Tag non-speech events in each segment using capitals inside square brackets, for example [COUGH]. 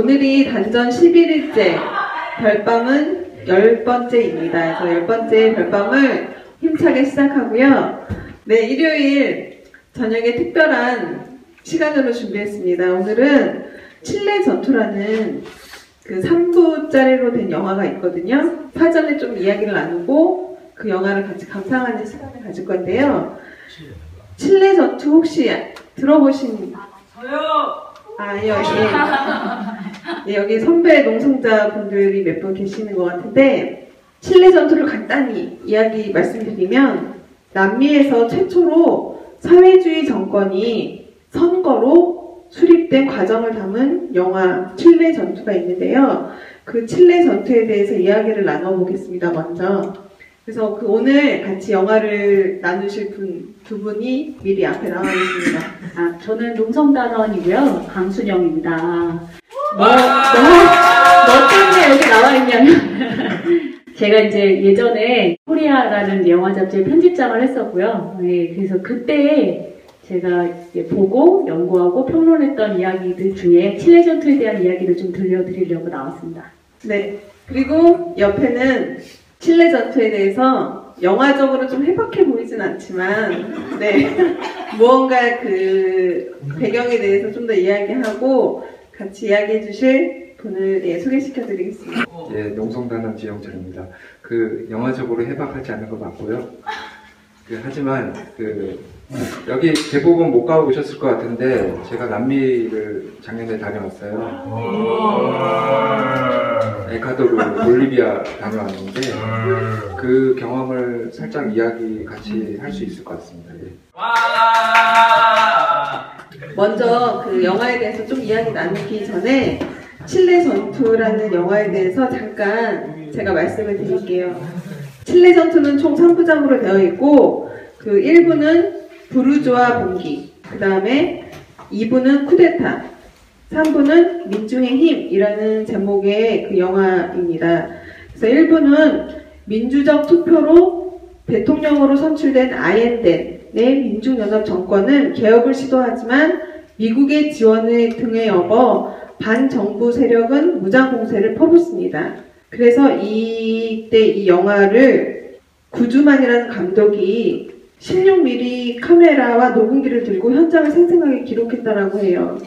오늘이 단전 11일째, 별밤은 10번째입니다. 그래서 10번째 별밤을 힘차게 시작하고요. 네, 일요일 저녁에 특별한 시간으로 준비했습니다. 오늘은 칠레 전투라는 그 3부짜리로 된 영화가 있거든요. 사전에 좀 이야기를 나누고 그 영화를 같이 감상하는 시간을 가질 건데요. 칠레 전투 혹시 들어보신 저요. 아, 여기, 예, 여기 선배 농성자 분들이 몇 분 계시는 것 같은데, 칠레 전투를 간단히 이야기 말씀드리면, 남미에서 최초로 사회주의 정권이 선거로 수립된 과정을 담은 영화 칠레 전투가 있는데요. 그 칠레 전투에 대해서 이야기를 나눠보겠습니다, 먼저. 그래서 그 오늘 같이 영화를 나누실 분 두 분이 미리 앞에 나와 있습니다. 아, 저는 농성단원이고요. 강순영입니다. 뭐, 와! 뭐, 뭐 때문에 여기 나와 있냐면, 제가 이제 예전에 코리아라는 영화 잡지의 편집장을 했었고요. 네, 그래서 그때 제가 보고 연구하고 평론했던 이야기들 중에 칠레 전투에 대한 이야기를 좀 들려드리려고 나왔습니다. 네. 그리고 옆에는 칠레 전투에 대해서 영화적으로 좀 해박해 보이진 않지만, 네. [LAUGHS] 무언가 그 배경에 대해서 좀 더 이야기하고 같이 이야기해 주실 분을 예, 소개시켜 드리겠습니다. 예, 농성단원 지영철입니다. 그 영화적으로 해박하지 않은 거 맞고요. 그, 하지만 그 여기 대부분 못 가보셨을 것 같은데 제가 남미를 작년에 다녀왔어요. 에콰도르, 볼리비아 다녀왔는데 그 경험을 살짝 이야기 같이 할 수 있을 것 같습니다. 예. 와. 먼저 그 영화에 대해서 좀 이야기 나누기 전에 칠레 전투라는 영화에 대해서 잠깐 제가 말씀을 드릴게요. 칠레 전투는 총 3부작으로 되어 있고 그 1부는 부르주아 봉기, 그 다음에 2부는 쿠데타, 3부는 민중의 힘이라는 제목의 그 영화입니다. 그래서 1부는 민주적 투표로 대통령으로 선출된 아엔덴 의 민중연합 정권은 개혁을 시도하지만 미국의 지원을 등에 업어 반정부 세력은 무장 공세를 퍼붓습니다. 그래서 이때 이 영화를 구주만이라는 감독이 16mm 카메라와 녹음기를 들고 현장을 생생하게 기록했다라고 해요.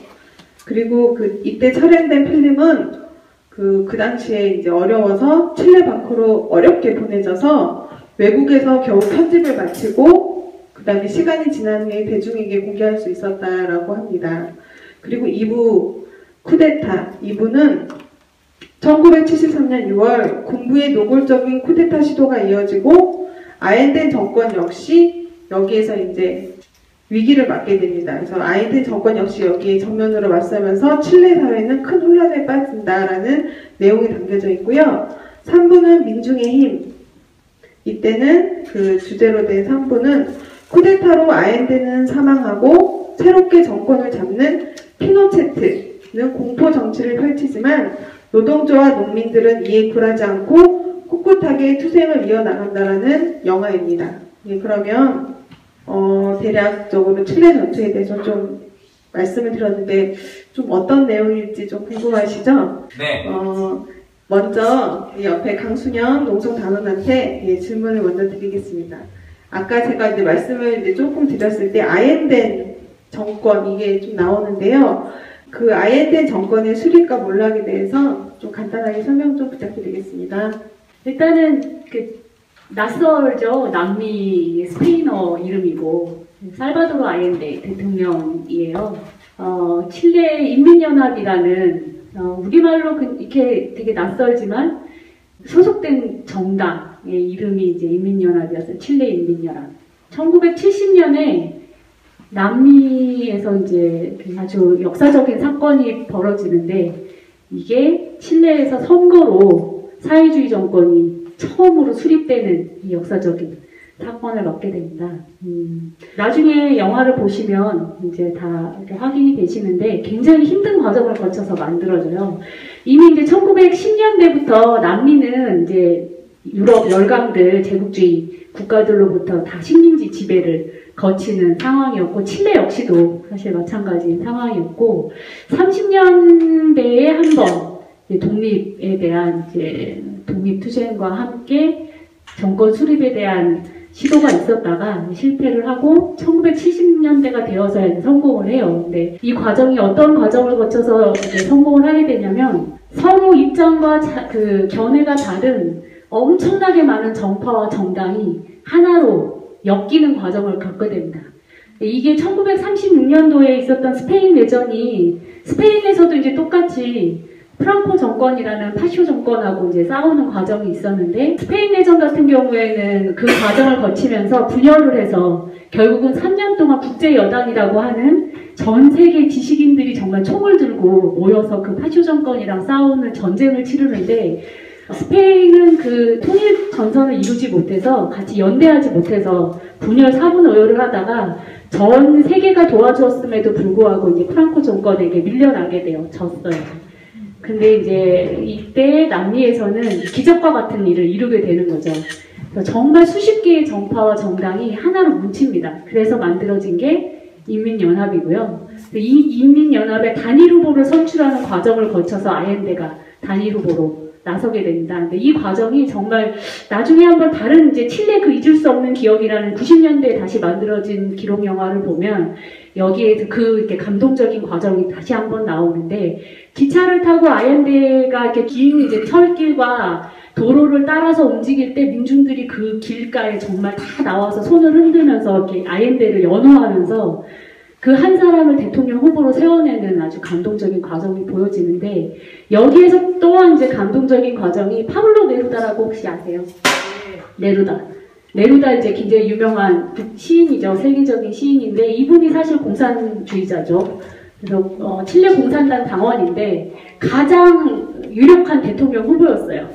그리고 그 이때 촬영된 필름은 그, 그 당시에 이제 어려워서 칠레 밖으로 어렵게 보내져서 외국에서 겨우 편집을 마치고 그 다음에 시간이 지난 후에 대중에게 공개할 수 있었다라고 합니다. 그리고 2부 쿠데타 2부는 1973년 6월 군부의 노골적인 쿠데타 시도가 이어지고 아엔덴 정권 역시 여기에서 이제 위기를 맞게 됩니다. 그래서 아엔덴 정권 역시 여기에 정면으로 맞서면서 칠레 사회는 큰 혼란에 빠진다라는 내용이 담겨져 있고요. 3부는 민중의 힘. 이때는 그 주제로 된 3부는 쿠데타로 아엔덴은 사망하고 새롭게 정권을 잡는 피노체트는 공포 정치를 펼치지만 노동조와 농민들은 이에 굴하지 않고 꿋꿋하게 투쟁을 이어나간다라는 영화입니다. 예, 그러면 어, 대략적으로 칠레 전투에 대해서 좀 말씀을 드렸는데 좀 어떤 내용일지 좀 궁금하시죠? 네. 어, 먼저 이 옆에 강순영 농성 단원한테 예, 질문을 먼저 드리겠습니다. 아까 제가 이제 말씀을 이제 조금 드렸을 때 아엔덴 정권 이게 좀 나오는데요. 그 아엔덴 정권의 수립과 몰락에 대해서 좀 간단하게 설명 좀 부탁드리겠습니다. 일단은 그 낯설죠. 남미 스페인어 이름이고 살바도르 아yen데 대통령이에요. 어, 칠레 인민연합이라는 어, 우리말로 그- 이렇게 되게 낯설지만 소속된 정당의 이름이 이제 인민연합이어서 칠레 인민연합. 1970년에 남미에서 이제 그 아주 역사적인 사건이 벌어지는데 이게 칠레에서 선거로 사회주의 정권이 처음으로 수립되는 이 역사적인 사건을 맡게 됩니다. 음, 나중에 영화를 보시면 이제 다 확인이 되시는데 굉장히 힘든 과정을 거쳐서 만들어져요. 이미 이제 1910년대부터 남미는 이제 유럽 열강들 제국주의 국가들로부터 다 식민지 지배를 거치는 상황이었고 칠레 역시도 사실 마찬가지인 상황이었고 30년대에 한 번 독립에 대한 이제 독립 투쟁과 함께 정권 수립에 대한 시도가 있었다가 실패를 하고 1970년대가 되어서 이제 성공을 해요. 근데 이 과정이 어떤 과정을 거쳐서 성공을 하게 되냐면 서로 입장과 자- 그 견해가 다른 엄청나게 많은 정파와 정당이 하나로 엮이는 과정을 겪게 됩니다. 이게 1936년도에 있었던 스페인 내전이 스페인에서도 이제 똑같이 프랑코 정권이라는 파쇼 정권하고 이제 싸우는 과정이 있었는데 스페인 내전 같은 경우에는 그 과정을 거치면서 분열을 해서 결국은 3년 동안 국제 여당이라고 하는 전 세계 지식인들이 정말 총을 들고 모여서 그 파쇼 정권이랑 싸우는 전쟁을 치르는데 스페인은 그 통일 전선을 이루지 못해서 같이 연대하지 못해서 분열 사분오열을 하다가 전 세계가 도와주었음에도 불구하고 이제 프랑코 정권에게 밀려나게 돼요. 졌어요. 근데 이제 이때 남미에서는 기적과 같은 일을 이루게 되는 거죠. 정말 수십 개의 정파와 정당이 하나로 뭉칩니다. 그래서 만들어진 게 인민연합이고요. 이 인민연합의 단일 후보를 선출하는 과정을 거쳐서 아옌데가 단일 후보로 나서게 됩니다. 근데 이 과정이 정말 나중에 한번 다른 이제 칠레 그 잊을 수 없는 기억이라는 90년대에 다시 만들어진 기록 영화를 보면 여기에 그 이렇게 감동적인 과정이 다시 한번 나오는데 기차를 타고 아얀데가 이렇게 긴 이제 철길과 도로를 따라서 움직일 때 민중들이 그 길가에 정말 다 나와서 손을 흔들면서 이렇게 아얀데를 연호하면서 그 한 사람을 대통령 후보로 세워내는 아주 감동적인 과정이 보여지는데 여기에서 또한 이제 감동적인 과정이 파블로 네루다라고 혹시 아세요? 네루다. 네루다 이제 굉장히 유명한 북- 시인이죠. 세계적인 시인인데 이분이 사실 공산주의자죠. 그래서 어, 칠레 공산당 당원인데 가장 유력한 대통령 후보였어요.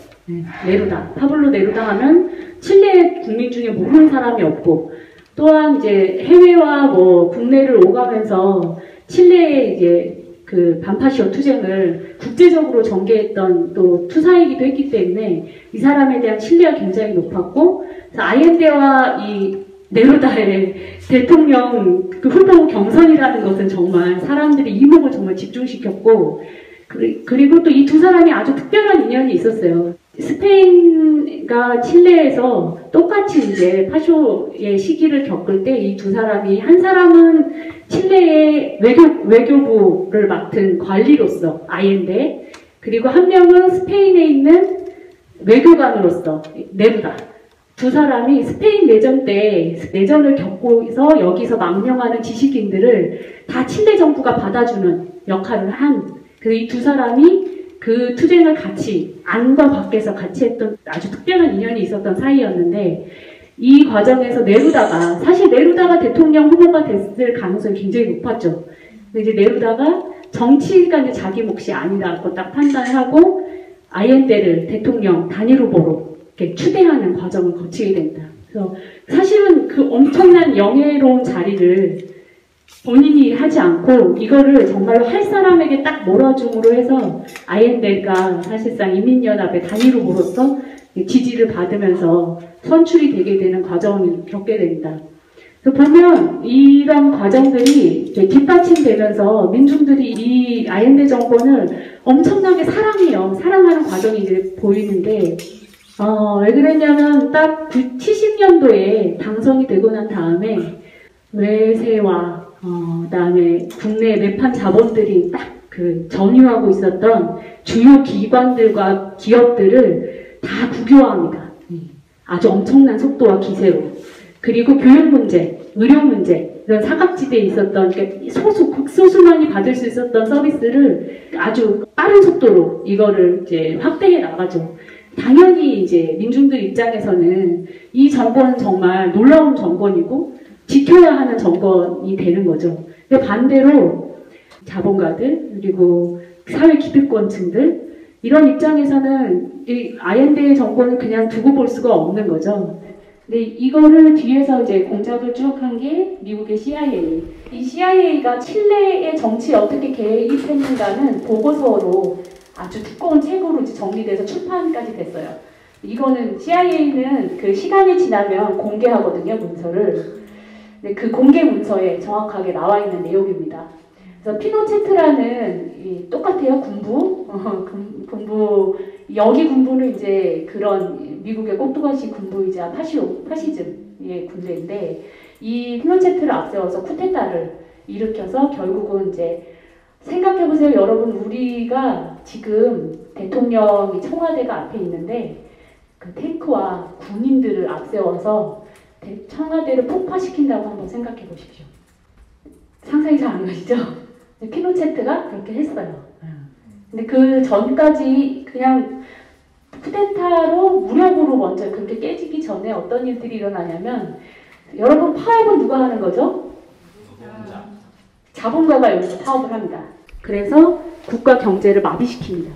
네루다. 파블로 네루다 하면 칠레 국민 중에 모르는 사람이 없고 또한 이제 해외와 뭐 국내를 오가면서 칠레의 이제 그 반파시오 투쟁을 국제적으로 전개했던 또 투사이기도 했기 때문에 이 사람에 대한 신뢰가 굉장히 높았고 아이엔데와 이 네루다의 대통령 그 후보 경선이라는 것은 정말 사람들의 이목을 정말 집중시켰고 그리- 그리고 또 이 두 사람이 아주 특별한 인연이 있었어요. 스페인 과 칠레에서 똑같이 이제 파쇼의 시기를 겪을 때 이 두 사람이 한 사람은 칠레의 외교, 외교부를 맡은 관리로서 아이엔데 그리고 한 명은 스페인에 있는 외교관으로서 네루다. 두 사람이 스페인 내전 때 내전을 겪고서 여기서 망명하는 지식인들을 다 칠레 정부가 받아주는 역할을 한그이두 사람이 그 투쟁을 같이 안과 밖에서 같이 했던 아주 특별한 인연이 있었던 사이였는데 이 과정에서 네루다가 사실 네루다가 대통령 후보가 됐을 가능성이 굉장히 높았죠. 근데 이제 네루다가 정치가 이제 자기 몫이 아니라고 딱 판단을 하고 아이엔데를 대통령 단일 후보로 이렇게 추대하는 과정을 거치게 된다. 그래서 사실은 그 엄청난 영예로운 자리를 본인이 하지 않고 이거를 정말로 할 사람에게 딱 몰아줌으로 해서 아이엔데가 사실상 인민연합의 단일 후보로서 지지를 받으면서 선출이 되게 되는 과정을 겪게 됩니다. 그래서 보면 이런 과정들이 뒷받침되면서 민중들이 이 아이엔데 정권을 엄청나게 사랑해요. 사랑하는 과정이 이제 보이는데 어, 왜 그랬냐면 딱 70년도에 당선이 되고 난 다음에 외세와 어, 그다음에 국내 매판 자본들이 딱 그 점유하고 있었던 주요 기관들과 기업들을 다 국유화합니다. 아주 엄청난 속도와 기세로. 그리고 교육 문제, 의료 문제, 이런 사각지대에 있었던 그러니까 소수, 극소수만이 받을 수 있었던 서비스를 아주 빠른 속도로 이거를 이제 확대해 나가죠. 당연히 이제 민중들 입장에서는 이 정권은 정말 놀라운 정권이고 지켜야 하는 정권이 되는 거죠. 근데 반대로 자본가들 그리고 사회 기득권층들 이런 입장에서는 이 아이엔데의 정권을 그냥 두고 볼 수가 없는 거죠. 근데 이거를 뒤에서 이제 공작을 쭉 한 게 미국의 CIA. 이 CIA가 칠레의 정치에 어떻게 개입했는가는 보고서로 아주 두꺼운 책으로 이제 정리돼서 출판까지 됐어요. 이거는 CIA는 그 시간이 지나면 공개하거든요, 문서를. 근데 그 공개 문서에 정확하게 나와 있는 내용입니다. 그래서 피노체트라는 이 똑같아요 군부 [LAUGHS] 어, 군- 군부 여기 군부는 이제 그런 미국의 꼭두각시 군부이자 파시오 파시즘의 군대인데 이 피노체트를 앞세워서 쿠데타를 일으켜서 결국은 이제 생각해 보세요 여러분 우리가 지금 대통령이 청와대가 앞에 있는데 그 탱크와 군인들을 앞세워서 대- 청와대를 폭파시킨다고 한번 생각해 보십시오. 상상이 잘 안 가시죠? 피노체트가 그렇게 했어요. 근데 그 전까지 그냥 쿠데타로 무력으로 먼저 그렇게 깨지기 전에 어떤 일들이 일어나냐면 여러분 파업은 누가 하는 거죠? 자본가가 여기서 파업을 합니다. 그래서 국가 경제를 마비시킵니다.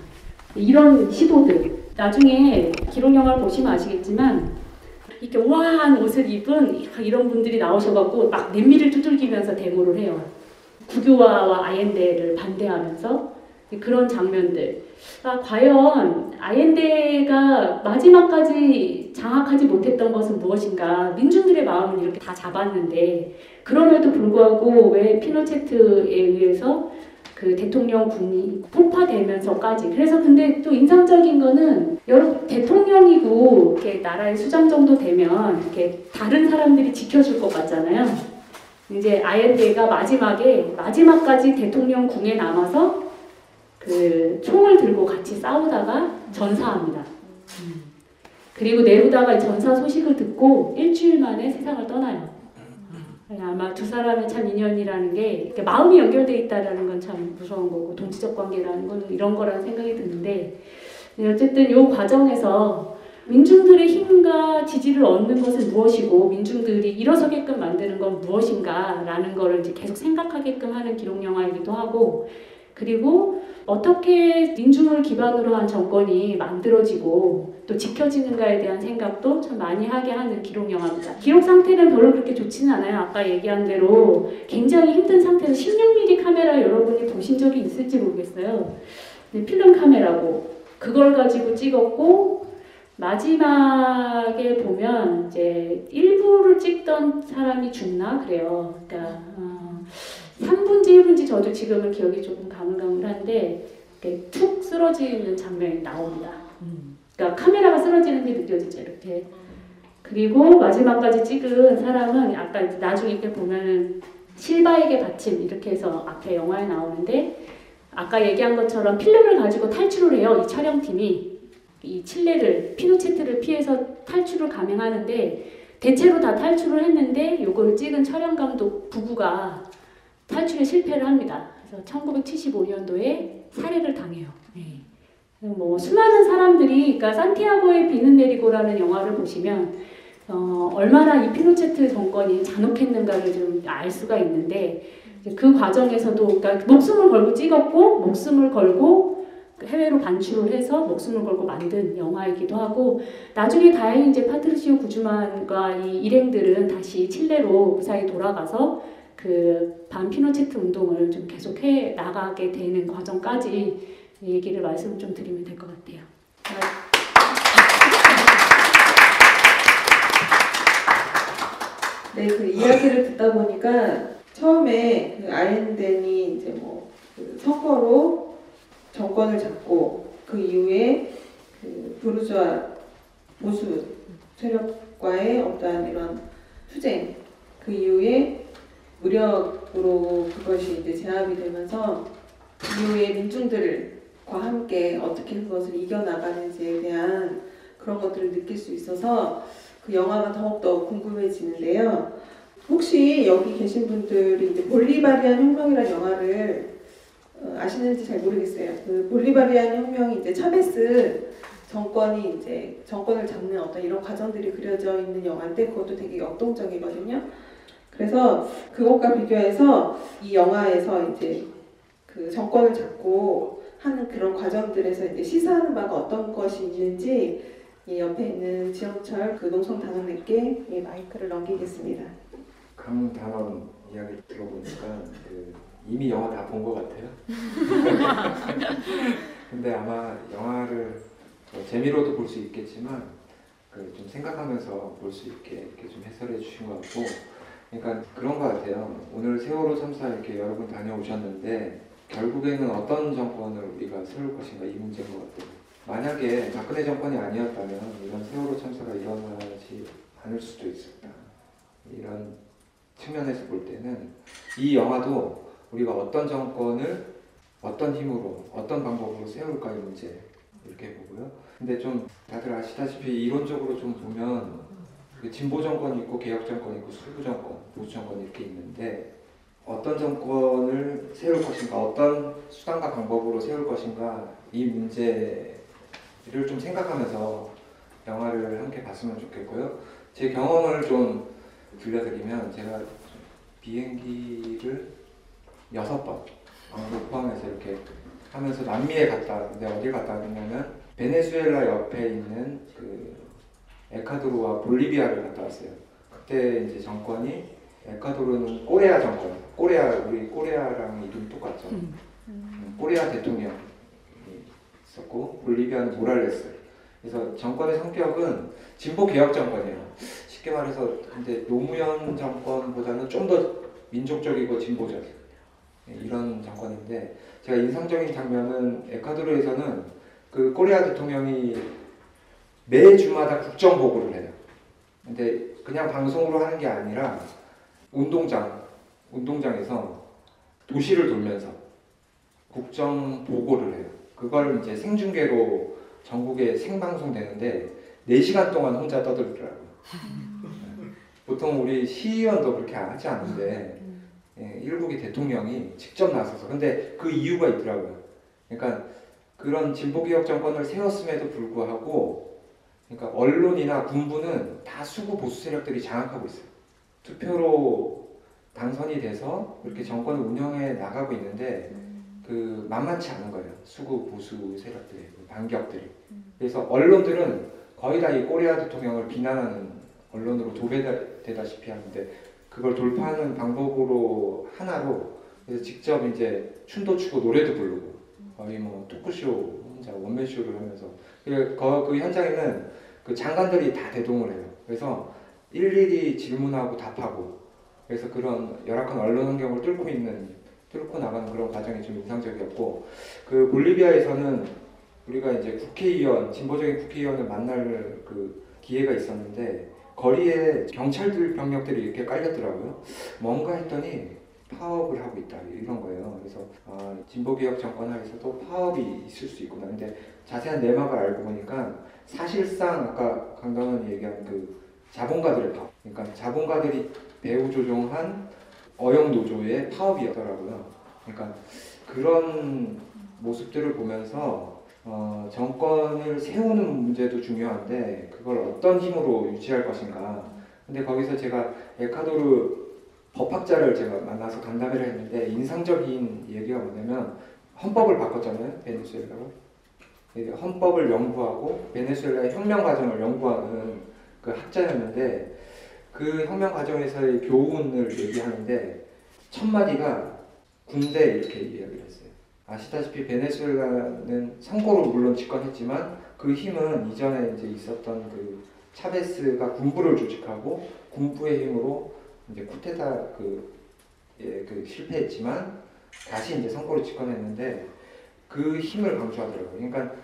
이런 시도들 나중에 기록 영화를 보시면 아시겠지만 이렇게 우아한 옷을 입은 이런 분들이 나오셔갖고 막 냄비를 두들기면서 데모를 해요. 국유화와 아옌데를 반대하면서 그런 장면들. 아, 과연 아옌데가 마지막까지 장악하지 못했던 것은 무엇인가? 민중들의 마음을 이렇게 다 잡았는데 그럼에도 불구하고 왜 피노체트에 의해서 그 대통령 군이 폭파되면서까지 그래서 근데 또 인상적인 거는 여러분 대통령이고 이렇게 나라의 수장 정도 되면 이렇게 다른 사람들이 지켜줄 것 같잖아요. 이제 아옌데가 마지막에 마지막까지 대통령 궁에 남아서 그 총을 들고 같이 싸우다가 전사합니다. 음. 그리고 네루다가 이 전사 소식을 듣고 일주일 만에 세상을 떠나요. 아마 두 사람의 참 인연이라는 게 마음이 연결돼 있다라는 건 참 무서운 거고 동지적 관계라는 건 이런 거라는 생각이 드는데 네, 어쨌든 이 과정에서 민중들의 힘과 지지를 얻는 것은 무엇이고 민중들이 일어서게끔 만드는 건 무엇인가라는 거를 이제 계속 생각하게끔 하는 기록 영화이기도 하고 그리고 어떻게 민중을 기반으로 한 정권이 만들어지고 또 지켜지는가에 대한 생각도 참 많이 하게 하는 기록 영화입니다. 기록 상태는 별로 그렇게 좋지는 않아요. 아까 얘기한 대로 굉장히 힘든 상태에서 16mm 카메라 여러분이 보신 적이 있을지 모르겠어요. 근데 필름 카메라고 그걸 가지고 찍었고 마지막에 보면 이제 일부를 찍던 사람이 죽나 그래요. 그러니까 어, 3분지 1분지 저도 지금은 기억이 조금 가물가물한데 툭 쓰러지는 장면이 나옵니다. 그러니까 카메라가 쓰러지는 게 느껴지죠 이렇게. 그리고 마지막까지 찍은 사람은 아까 나중에 이렇게 보면은 실바에게 받침 이렇게 해서 앞에 영화에 나오는데 아까 얘기한 것처럼 필름을 가지고 탈출을 해요 이 촬영팀이 이 칠레를 피노체트를 피해서 탈출을 감행하는데 대체로 다 탈출을 했는데 이걸 찍은 촬영 감독 부부가 탈출에 실패를 합니다. 그래서 1975년도에 살해를 당해요. 네. 뭐 수많은 사람들이 그러니까 산티아고의 비는 내리고라는 영화를 보시면 어, 얼마나 이 피노체트 정권이 잔혹했는가를 좀 알 수가 있는데 그 과정에서도 그러니까 목숨을 걸고 찍었고 목숨을 걸고 해외로 반출을 해서 목숨을 걸고 만든 영화이기도 하고 나중에 다행히 이제 파트리시오 구즈만과 이 일행들은 다시 칠레로 무사히 돌아가서 그 반피노체트 운동을 좀 계속해 나가게 되는 과정까지 얘기를 말씀 좀 드리면 될 것 같아요. 네, 그 이야기를 듣다 보니까 처음에 그 아엔덴이 이제 뭐 그 선거로 정권을 잡고 그 이후에 그 부르주아 보수 세력과의 어떠한 이런 투쟁 그 이후에 무력으로 그것이 이제 제압이 되면서 이후에 민중들과 함께 어떻게 그것을 이겨나가는지에 대한 그런 것들을 느낄 수 있어서 그 영화가 더욱더 궁금해지는데요. 혹시 여기 계신 분들이 이제 볼리바리안 혁명이라는 영화를 어, 아시는지 잘 모르겠어요. 그 볼리바리안 혁명이 이제 차베스 정권이 이제 정권을 잡는 어떤 이런 과정들이 그려져 있는 영화인데 그것도 되게 역동적이거든요. 그래서 그것과 비교해서 이 영화에서 이제 그 정권을 잡고 하는 그런 과정들에서 이제 시사하는 바가 어떤 것이 있는지 이 옆에 있는 지영철 그 농성 단원님께 이 마이크를 넘기겠습니다. 강 단원 이야기 들어보니까 그 이미 영화 다 본 것 같아요. [LAUGHS] 근데 아마 영화를 뭐 재미로도 볼 수 있겠지만 그 좀 생각하면서 볼 수 있게 이렇게 좀 해설해 주신 것 같고 그러니까 그런 것 같아요. 오늘 세월호 참사 이렇게 여러 분 다녀오셨는데 결국에는 어떤 정권을 우리가 세울 것인가 이 문제인 것 같아요. 만약에 박근혜 정권이 아니었다면 이런 세월호 참사가 일어나지 않을 수도 있었다. 이런 측면에서 볼 때는 이 영화도 우리가 어떤 정권을 어떤 힘으로 어떤 방법으로 세울까의 문제 이렇게 보고요. 근데 좀 다들 아시다시피 이론적으로 좀 보면 그 진보 정권이 있고 개혁 정권이 있고 수구 정권, 보수 정권이 이렇게 있는데 어떤 정권을 세울 것인가, 어떤 수단과 방법으로 세울 것인가 이 문제를 좀 생각하면서 영화를 함께 봤으면 좋겠고요. 제 경험을 좀 들려드리면 제가 비행기를 여섯 번 한국 포함해서 이렇게 하면서 남미에 갔다 근데 어디 갔다 왔냐면 베네수엘라 옆에 있는 그 에콰도르와 볼리비아를 갔다 왔어요. 그때 이제 정권이 에콰도르는 꼬레아 정권, 꼬레아 우리 꼬레아랑 이름이 똑같죠. 음, 꼬레아 대통령이 있었고 볼리비아는 모랄레스. 그래서 정권의 성격은 진보 개혁 정권이에요. 쉽게 말해서 근데 노무현 정권보다는 좀 더 민족적이고 진보적인 예, 이런 정권인데 제가 인상적인 장면은 에콰도르에서는 그 꼬레아 대통령이 매 주마다 국정 보고를 해요. 근데 그냥 방송으로 하는 게 아니라 운동장 운동장에서 도시를 돌면서 국정 보고를 해요. 그걸 이제 생중계로 전국에 생방송 되는데 4시간 동안 혼자 떠들더라고요. 보통 우리 시의원도 그렇게 하지 않는데 예, 일국의 대통령이 직접 나서서 근데 그 이유가 있더라고요. 그러니까 그런 진보개혁 정권을 세웠음에도 불구하고 그러니까 언론이나 군부는 다 수구 보수 세력들이 장악하고 있어요. 투표로 당선이 돼서 이렇게 정권을 운영해 나가고 있는데 그 만만치 않은 거예요. 수구 보수 세력들이 그 반격들이. 그래서 언론들은 거의 다이 꼬리아 대통령을 비난하는 언론으로 도배되다시피 하는데 그걸 돌파하는 방법으로 하나로 그래서 직접 이제 춤도 추고 노래도 부르고 거의 뭐 토크쇼 혼자 원맨 쇼를 하면서 그, 거- 그 현장에는 그 장관들이 다 대동을 해요. 그래서 일일이 질문하고 답하고 그래서 그런 열악한 언론 환경을 뚫고 있는 뚫고 나가는 그런 과정이 좀 인상적이었고 그 볼리비아에서는 우리가 이제 국회의원 진보적인 국회의원을 만날 그 기회가 있었는데 거리에 경찰들 병력들이 이렇게 깔렸더라고요. 뭔가 했더니 파업을 하고 있다 이런 거예요. 그래서 아, 진보개혁 정권 하에서도 파업이 있을 수 있구나. 근데 자세한 내막을 알고 보니까 사실상 아까 강강원이 얘기한 그 자본가들의 파업. 그러니까 자본가들이 배후 조종한 어영 노조의 파업이었더라고요. 그러니까 그런 모습들을 보면서 어, 정권을 세우는 문제도 중요한데 그걸 어떤 힘으로 유지할 것인가. 근데 거기서 제가 에콰도르 법학자를 제가 만나서 간담회를 했는데 인상적인 얘기가 뭐냐면 헌법을 바꿨잖아요 베네수엘라로. 헌법을 연구하고 베네수엘라의 혁명 과정을 연구하는 그 학자였는데 그 혁명 과정에서의 교훈을 얘기하는데 첫 마디가 군대 이렇게 이야기를 했어요. 아시다시피 베네수엘라는 선거로 물론 집권했지만 그 힘은 이전에 이제 있었던 그 차베스가 군부를 조직하고 군부의 힘으로 이제 쿠데타 그, 예, 그 실패했지만 다시 이제 선거로 집권했는데 그 힘을 강조하더라고요. 그러니까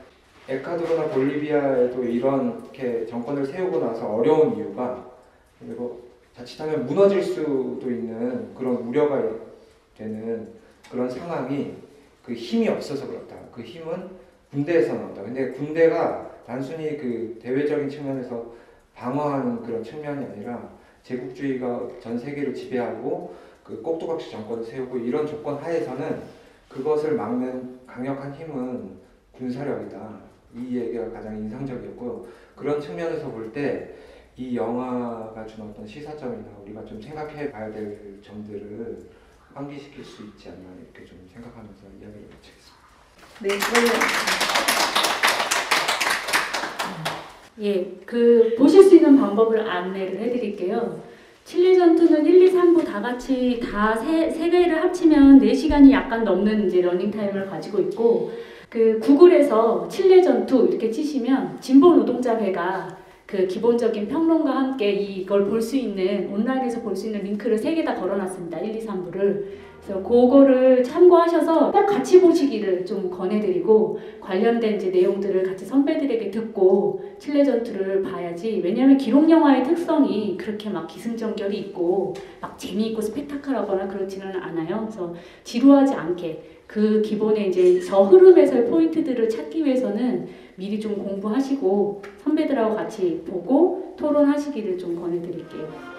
에콰도르나 볼리비아에도 이렇게 정권을 세우고 나서 어려운 이유가 그리고 자칫하면 무너질 수도 있는 그런 우려가 되는 그런 상황이 그 힘이 없어서 그렇다. 그 힘은 군대에서 나온다. 근데 군대가 단순히 그 대외적인 측면에서 방어하는 그런 측면이 아니라 제국주의가 전 세계를 지배하고 그 꼭두각시 정권을 세우고 이런 조건 하에서는 그것을 막는 강력한 힘은 군사력이다. 이 얘기가 가장 인상적이었고 그런 측면에서 볼때 이 영화가 준 어떤 시사점이나 우리가 좀 생각해 봐야 될 점들을 환기시킬 수 있지 않나 이렇게 좀 생각하면서 이야기를 마치겠습니다. 네, 그러면 예, 그 보실 수 있는 방법을 안내를 해드릴게요. 칠레 전투는 1, 2, 3부 다 같이 다 세, 세 개를 합치면 4시간이 약간 넘는 이제 러닝 타임을 가지고 있고 그 구글에서 칠레 전투 이렇게 치시면 진보 노동자 회가 그 기본적인 평론과 함께 이걸 볼 수 있는 온라인에서 볼 수 있는 링크를 세 개 다 걸어놨습니다. 1, 2, 3부를. 그래서 그거를 참고하셔서 꼭 같이 보시기를 좀 권해드리고 관련된 이제 내용들을 같이 선배들에게 듣고 칠레 전투를 봐야지. 왜냐하면 기록 영화의 특성이 그렇게 막 기승전결이 있고 막 재미있고 스펙타클하거나 그렇지는 않아요. 그래서 지루하지 않게 그 기본의 이제 저 흐름에서의 포인트들을 찾기 위해서는 미리 좀 공부하시고 선배들하고 같이 보고 토론하시기를 좀 권해드릴게요.